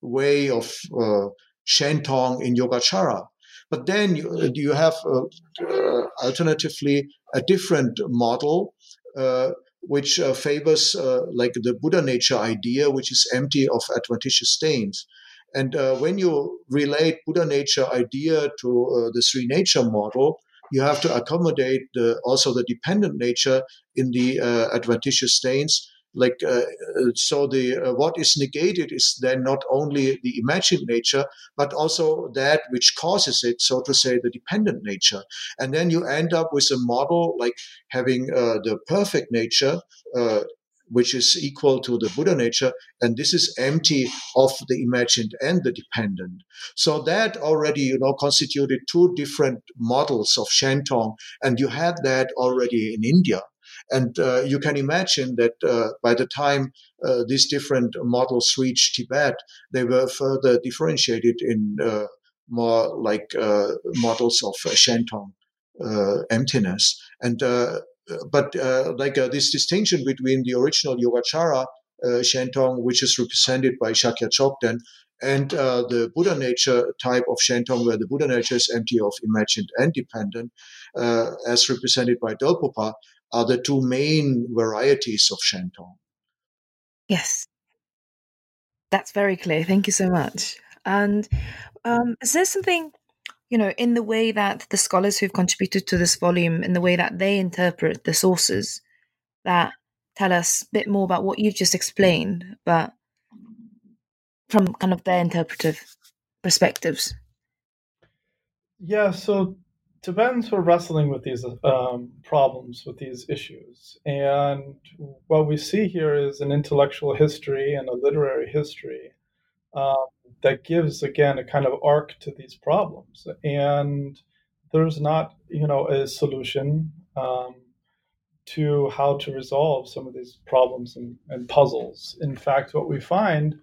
way of uh, Shentong in Yogacara. But then you, you have uh, uh, alternatively a different model uh, which uh, favors uh, like the Buddha nature idea, which is empty of adventitious stains. And when you relate Buddha nature idea to the three nature model, you have to accommodate the, also the dependent nature in the adventitious stains like uh, uh, so the uh, what is negated is then not only the imagined nature but also that which causes it so to say the dependent nature and then you end up with a model like having uh, the perfect nature uh, which is equal to the Buddha nature, and this is empty of the imagined and the dependent. So that already, you know, constituted two different models of Shentong, and you had that already in India. And uh, you can imagine that uh, by the time uh, these different models reached Tibet, they were further differentiated in uh, more like uh, models of uh, Shentong emptiness. And but like this distinction between the original Yogacara Shentong, which is represented by Shakya Chokden, and uh, the Buddha nature type of Shentong, where the Buddha nature is empty of imagined and dependent, uh, as represented by Dolpopa, are the two main varieties of Shentong. Yes, that's very clear. Thank you so much. And um, is there something, you know, in the way that the scholars who've contributed to this volume, in the way that they interpret the sources, that tell us a bit more about what you've just explained, but from kind of their interpretive perspectives? Yeah, so Tibetans were wrestling with these um, problems, with these issues. And what we see here is an intellectual history and a literary history um, that gives, again, a kind of arc to these problems. And there's not, you know, a solution um, to how to resolve some of these problems and, and puzzles. In fact, what we find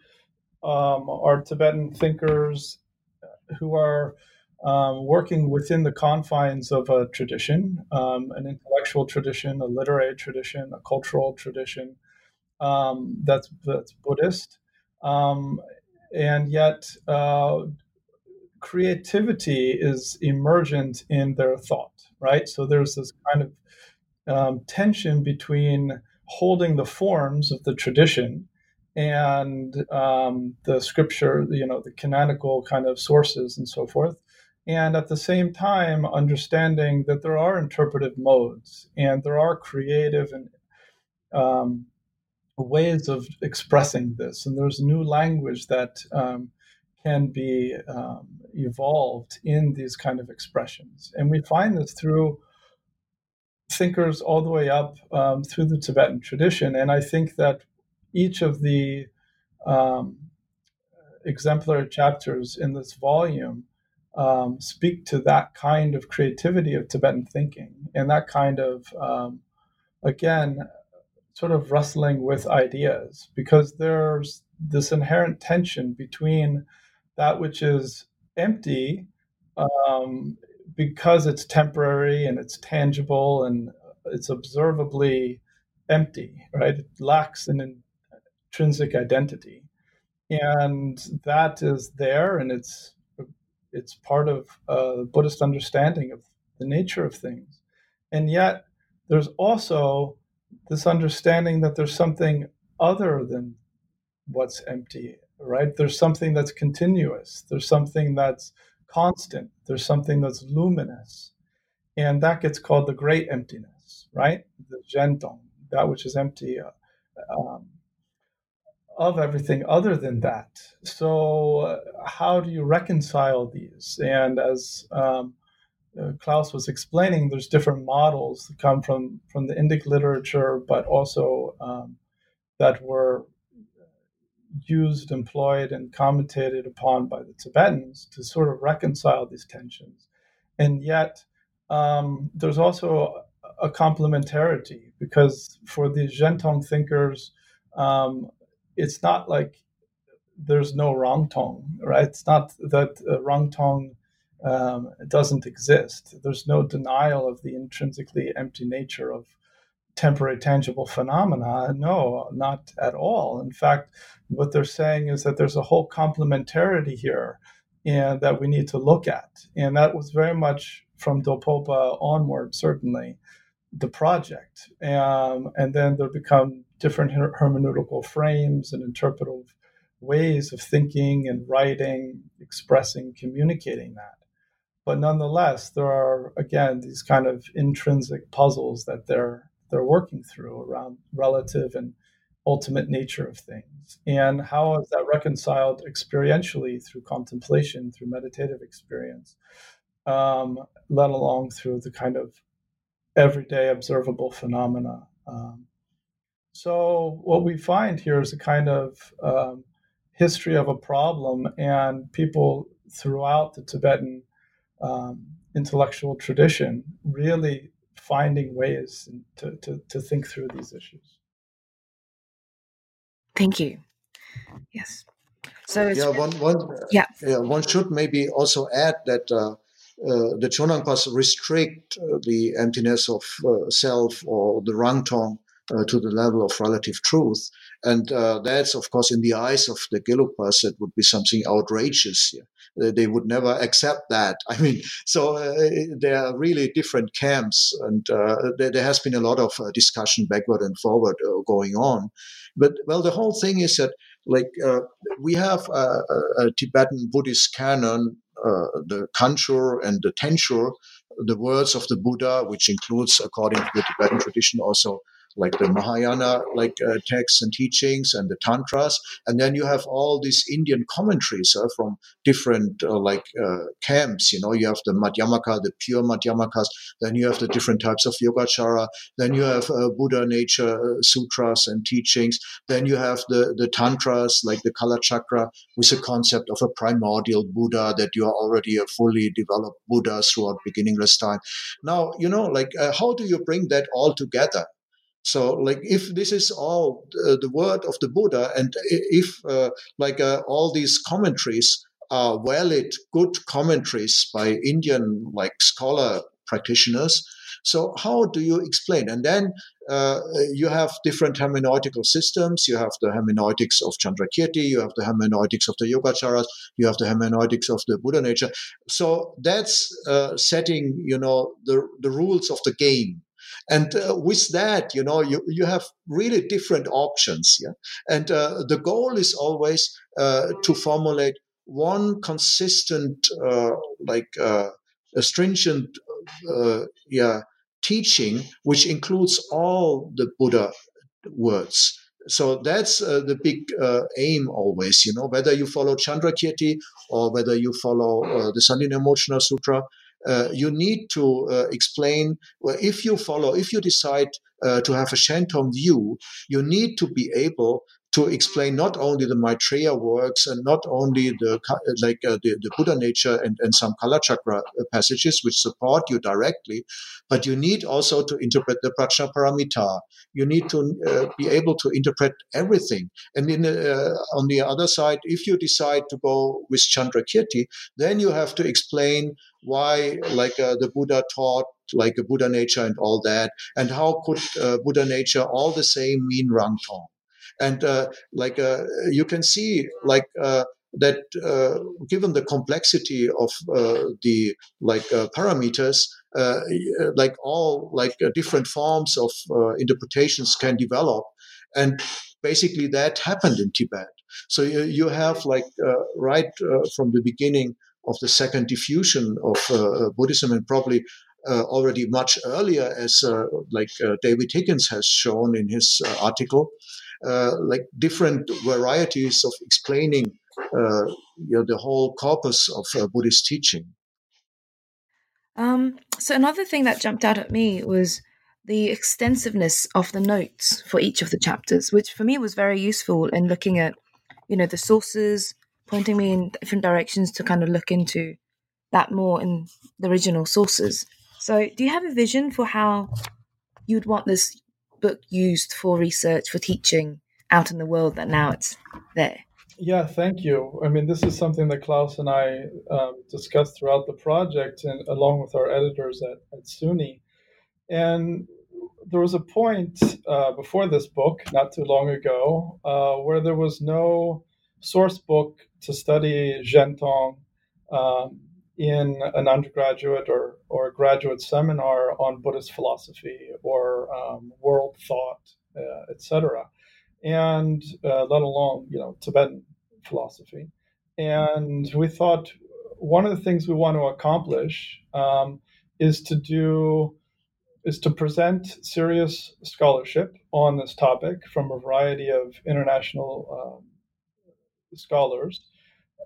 um, are Tibetan thinkers who are um, working within the confines of a tradition, um, an intellectual tradition, a literary tradition, a cultural tradition um, that's, that's Buddhist. Um, and yet, uh, creativity is emergent in their thought, right? So there's this kind of um, tension between holding the forms of the tradition and um, the scripture, you know, the canonical kind of sources and so forth. And at the same time, understanding that there are interpretive modes and there are creative and um, ways of expressing this. And there's new language that um, can be um, evolved in these kind of expressions. And we find this through thinkers all the way up um, through the Tibetan tradition. And I think that each of the um, exemplary chapters in this volume um, speak to that kind of creativity of Tibetan thinking and that kind of, um, again, sort of wrestling with ideas because there's this inherent tension between that which is empty um, because it's temporary and it's tangible and it's observably empty, right? It lacks an intrinsic identity. And that is there and it's it's part of uh, Buddhist understanding of the nature of things. And yet there's also this understanding that there's something other than what's empty, right? There's something that's continuous. There's something that's constant. There's something that's luminous. And that gets called the great emptiness, right? The zhentong, that which is empty uh, um, of everything other than that. So, uh, how do you reconcile these? And as um, uh, Klaus was explaining, there's different models that come from, from the Indic literature, but also um, that were used, employed, and commentated upon by the Tibetans to sort of reconcile these tensions. And yet, um, there's also a complementarity because for the Zhentong thinkers, um, it's not like there's no Rangtong, right? It's not that uh, Rangtong um, doesn't exist. There's no denial of the intrinsically empty nature of temporary tangible phenomena. No, not at all. In fact, what they're saying is that there's a whole complementarity here and that we need to look at. And that was very much from Dolpopa onward, certainly, the project. Um, and then there become different her- hermeneutical frames and interpretive ways of thinking and writing, expressing, communicating that. But nonetheless, there are again these kind of intrinsic puzzles that they're they're working through around relative and ultimate nature of things. And how is that reconciled experientially through contemplation, through meditative experience, um, let alone through the kind of everyday observable phenomena. Um, so, what we find here is a kind of um, history of a problem, and people throughout the Tibetan um, intellectual tradition really finding ways to, to, to think through these issues. Thank you. Yes. So yeah, one, one, yeah. yeah, one should maybe also add that uh, uh, the Chonangpas restrict uh, the emptiness of uh, self or the Rangtong uh, to the level of relative truth. And uh, that's, of course, in the eyes of the Gelugpas, that would be something outrageous. Yeah. They would never accept that. I mean, so uh, there are really different camps, and uh, there, there, has been a lot of uh, discussion backward and forward uh, going on. But, well, the whole thing is that, like, we have a, a, Tibetan Buddhist canon, the Kangyur and the Tengyur, the words of the Buddha, which includes, according to the Tibetan tradition, also like the Mahayana like uh, texts and teachings and the tantras, and then you have all these Indian commentaries uh, from different uh, like uh, camps. You know, you have the Madhyamaka, the pure Madhyamakas, then you have the different types of Yogacara, then you have uh, Buddha nature uh, sutras and teachings, then you have the the tantras like the Kala Chakra with the concept of a primordial Buddha that you are already a fully developed Buddha throughout beginningless time. Now, you know, like how do you bring that all together? So, like, if this is all uh, the word of the Buddha, and if uh, like uh, all these commentaries are valid, good commentaries by Indian like scholar practitioners, so how do you explain? And then uh, you have different hermeneutical systems. You have the hermeneutics of Chandrakirti, you have the hermeneutics of the Yogacaras, you have the hermeneutics of the Buddha nature. So that's uh, setting, you know, the the rules of the game and uh, with that you know you, you have really different options yeah? And uh, the goal is always uh, to formulate one consistent uh, like uh, stringent yeah teaching which includes all the buddha words. So that's uh, the big uh, aim always you know whether you follow chandrakirti or whether you follow uh, the Sandhi sutra uh, you need to uh, explain well, if you follow, if you decide uh, to have a Shentong view, you need to be able to explain not only the Maitreya works and not only the like uh, the, the Buddha nature and, and some Kalachakra passages which support you directly, but you need also to interpret the Prajnaparamita. You need to uh, be able to interpret everything. And in, uh, on the other side, if you decide to go with Chandrakirti, then you have to explain why like uh, the Buddha taught like a Buddha nature and all that, and how could uh, Buddha nature all the same mean Rangtong? And uh, like uh, you can see, like uh, that, uh, given the complexity of the like parameters, like all like different forms of interpretations can develop, and basically that happened in Tibet. So you, you have like right from the beginning of the second diffusion of uh, Buddhism and probably uh, already much earlier, as uh, like David Higgins has shown in his article, uh, like different varieties of explaining uh, you know, the whole corpus of uh, Buddhist teaching. Um, so another thing that jumped out at me was the extensiveness of the notes for each of the chapters, which for me was very useful in looking at, you know, the sources, pointing me in different directions to kind of look into that more in the original sources. So, do you have a vision for how you'd want this book used for research, for teaching out in the world that now it's there? Yeah, thank you. I mean, this is something that Klaus and I um, discussed throughout the project, and along with our editors at, at SUNY. And there was a point uh, before this book, not too long ago, uh, where there was no source book to study Zhentong um, in an undergraduate or, or graduate seminar on Buddhist philosophy or um, world thought, uh, etc., and uh, let alone you know Tibetan philosophy. And we thought one of the things we want to accomplish um, is to do is to present serious scholarship on this topic from a variety of international um, scholars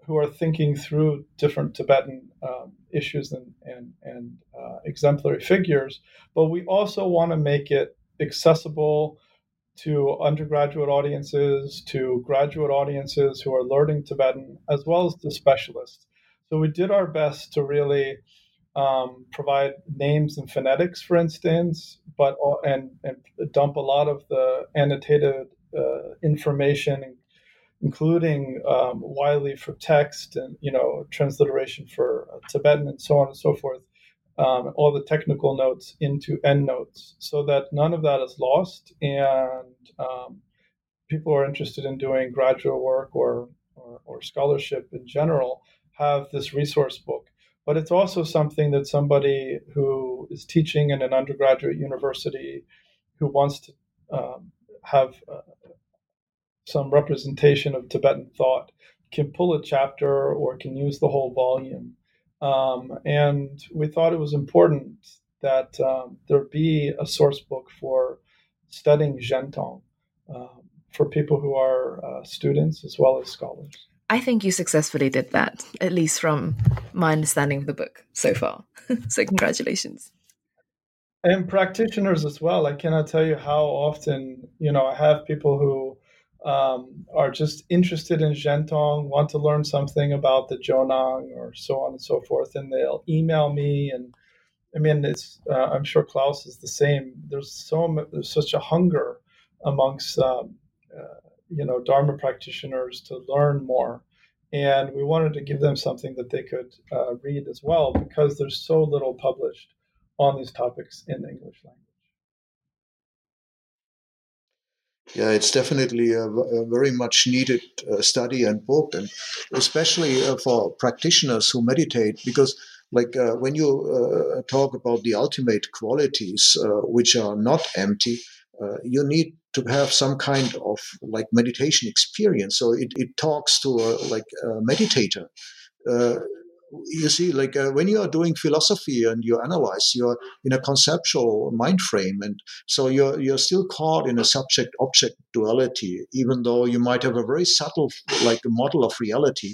who are thinking through different Tibetan um, issues and, and, and uh, exemplary figures, but we also want to make it accessible to undergraduate audiences, to graduate audiences who are learning Tibetan, as well as the specialists. So we did our best to really um, provide names and phonetics, for instance, but and, and dump a lot of the annotated uh, information including um, Wylie for text and you know transliteration for uh, Tibetan and so on and so forth, um, all the technical notes into endnotes, so that none of that is lost, and um, people who are interested in doing graduate work or, or, or scholarship in general have this resource book. But it's also something that somebody who is teaching in an undergraduate university who wants to um, have uh, some representation of Tibetan thought can pull a chapter or can use the whole volume. Um, and we thought it was important that um, there be a source book for studying Zhentong um, for people who are uh, students as well as scholars. I think you successfully did that, at least from my understanding of the book so far. so, congratulations. And practitioners as well. I cannot tell you how often, you know, I have people who um, are just interested in Zhentong, want to learn something about the Zhonang or so on and so forth, and they'll email me. And I mean, it's uh, I'm sure Klaus is the same. There's so there's such a hunger amongst um, uh, you know Dharma practitioners to learn more, and we wanted to give them something that they could uh, read as well because there's so little published on these topics in the English language. Yeah, it's definitely a, a very much needed uh, study and book, and especially uh, for practitioners who meditate, because like uh, when you uh, talk about the ultimate qualities, uh, which are not empty, uh, you need to have some kind of like meditation experience. So it, it talks to a, like a meditator you see, like uh, when you are doing philosophy and you analyze, you're in a conceptual mind frame, and so you're you're still caught in a subject-object duality, even though you might have a very subtle like model of reality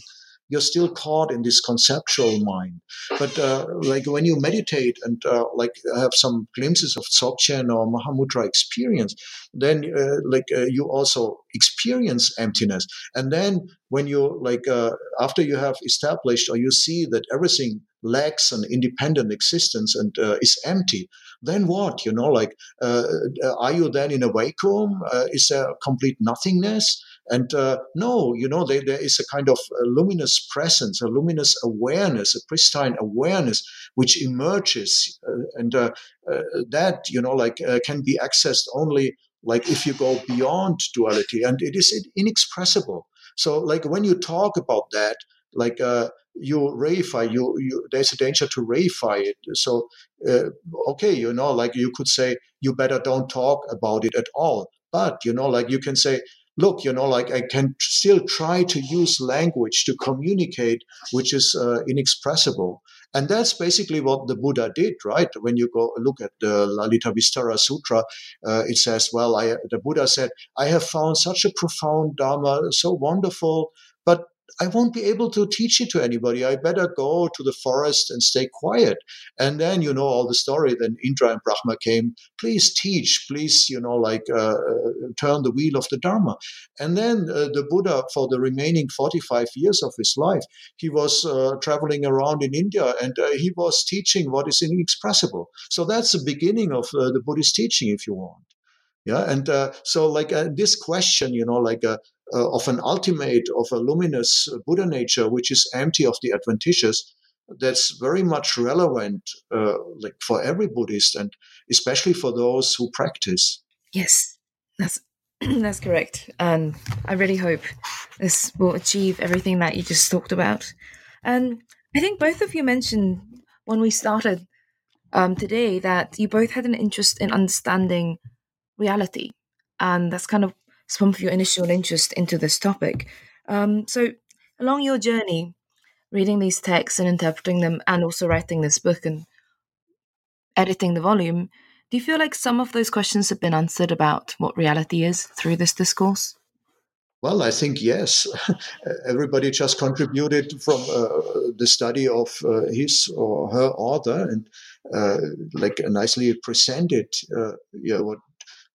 you're still caught in this conceptual mind. But uh, like when you meditate and uh, like have some glimpses of Dzogchen or Mahamudra experience, then uh, like uh, you also experience emptiness. And then when you like uh, after you have established or you see that everything lacks an independent existence and uh, is empty then what you know like uh, are you then in a vacuum uh, is there complete nothingness and uh, no, you know, there, there is a kind of a luminous presence, a luminous awareness, a pristine awareness which emerges. Uh, and uh, uh that, you know, like uh, can be accessed only like if you go beyond duality. And it is inexpressible. So, like when you talk about that, like uh, you reify you, you there's a danger to reify it so uh, okay you know like you could say you better don't talk about it at all but you know like you can say look, you know, like I can still try to use language to communicate, which is uh, inexpressible. And that's basically what the Buddha did, right? When you go look at the Lalita Vistara Sutra, uh, it says, well, I, the Buddha said, I have found such a profound Dharma, so wonderful, but I won't be able to teach it to anybody. I better go to the forest and stay quiet. And then, you know, all the story. Then Indra and Brahma came, please teach, please, you know, like uh, uh, turn the wheel of the Dharma. And then uh, the Buddha, for the remaining 45 years of his life, he was uh, traveling around in India and uh, he was teaching what is inexpressible. So that's the beginning of uh, the Buddhist teaching, if you want yeah and uh, so like uh, this question you know like uh, of an ultimate of a luminous buddha nature which is empty of the adventitious that's very much relevant uh, like for every buddhist and especially for those who practice. Yes that's that's correct. And i really hope this will achieve everything that you just talked about. And i think both of you mentioned when we started um, today that you both had an interest in understanding reality. And that's kind of some of your initial interest into this topic. Um, so, along your journey, reading these texts and interpreting them, and also writing this book and editing the volume, do you feel like some of those questions have been answered about what reality is through this discourse? Well, I think yes. Everybody just contributed from uh, the study of uh, his or her author and uh, like nicely presented uh, yeah, what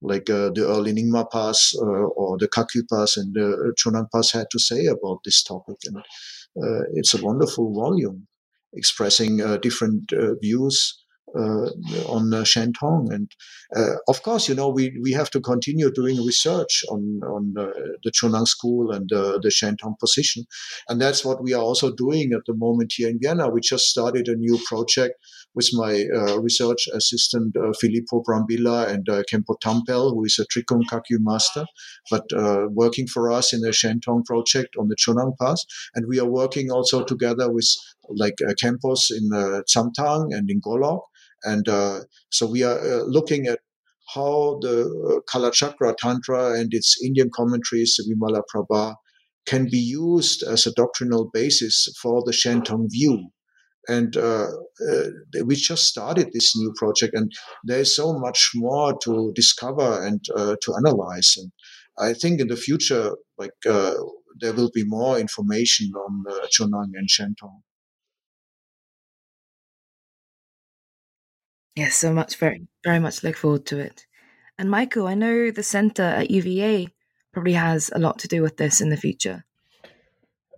like uh, the early Nyingma Pass uh, or the Kagyu Pass and the Chonang Pass had to say about this topic. And uh, it's a wonderful volume expressing different views uh, on uh, Shentong. And uh, of course, you know, we, we have to continue doing research on, on uh, the Chonang school and uh, the Shentong position. And that's what we are also doing at the moment here in Vienna. We just started a new project with my uh, research assistant, Filippo Brambilla and Khenpo Tampel, who is a Drikung Kagyu master, but working for us in the Shentong project on the Chonang Pass. And we are working also together with like uh, Khenpos in uh, and in Golok. And uh, so we are uh, looking at how the uh, Kalachakra Tantra and its Indian commentaries, the Vimala Prabha, can be used as a doctrinal basis for the Shentong view. and uh, uh, we just started this new project and there's so much more to discover and uh, to analyze and i think in the future like there will be more information on uh, Zhonang and Shentong. Yes, so much very very much look forward to it. And Michael, I know the center at UVA probably has a lot to do with this in the future.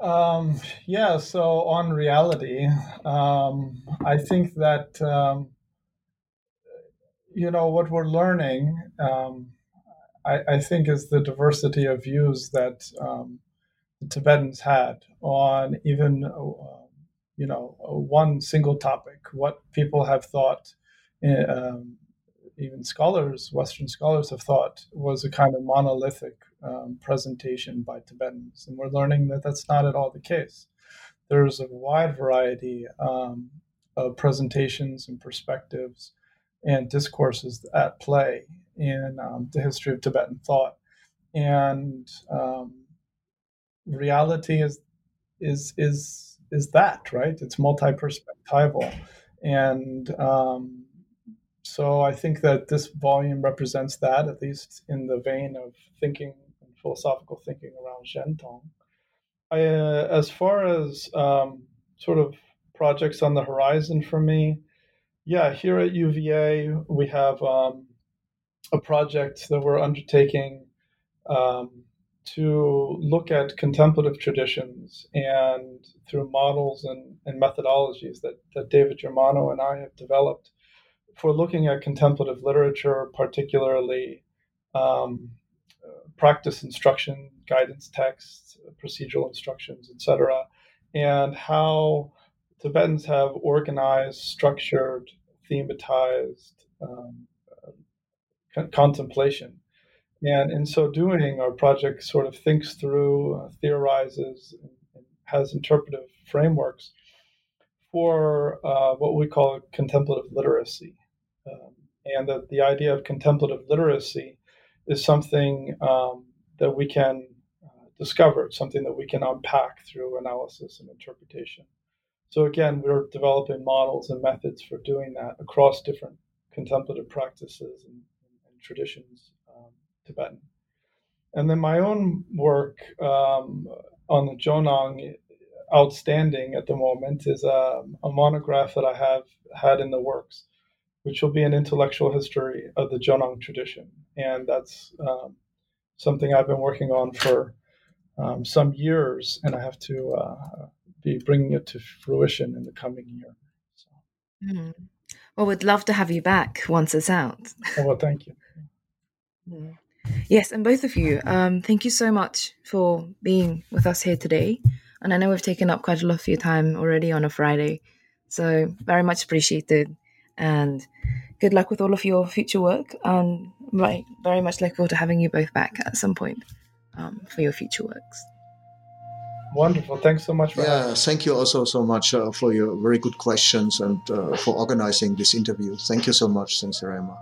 Um, yeah, so on reality, um, I think that, um, you know, what we're learning, um, I, I, think, is the diversity of views that um, the Tibetans had on even, uh, you know, one single topic, what people have thought. Um, even scholars, Western scholars, have thought was a kind of monolithic um, presentation by Tibetans. And we're learning that that's not at all the case. There's a wide variety um, of presentations and perspectives and discourses at play in um, the history of Tibetan thought. And um, reality is is is is that right? It's multi-perspectival, and um, so I think that this volume represents that, at least in the vein of thinking and philosophical thinking around Shentong. I, uh, as far as um, sort of projects on the horizon for me, yeah, here at UVA we have um, a project that we're undertaking um, to look at contemplative traditions and through models and, and methodologies that, that David Germano and I have developed for looking at contemplative literature, particularly um, practice instruction, guidance texts, procedural instructions, etc., and how Tibetans have organized, structured, thematized um, uh, contemplation. And in so doing, our project sort of thinks through, uh, theorizes, and, and has interpretive frameworks for uh, what we call contemplative literacy. Um, and that the idea of contemplative literacy is something um, that we can uh, discover, something that we can unpack through analysis and interpretation. So, again, we're developing models and methods for doing that across different contemplative practices and, and traditions, um, Tibetan. And then my own work um, on the Jonang, outstanding at the moment, is a, um, a monograph that I have had in the works which will be an intellectual history of the Jonang tradition. And that's um, something I've been working on for um, some years, and I have to uh, be bringing it to fruition in the coming year. So. Mm. Well, we'd love to have you back once it's out. Oh, well, thank you. Mm. Yes, and both of you, um, thank you so much for being with us here today. And I know we've taken up quite a lot of your time already on a Friday, so very much appreciated and good luck with all of your future work. And right, very much look forward to having you both back at some point um, for your future works. Wonderful. Thanks so much. yeah, thank you also so much uh, for your very good questions and uh, for organizing this interview. Thank you so much, Sangseraima.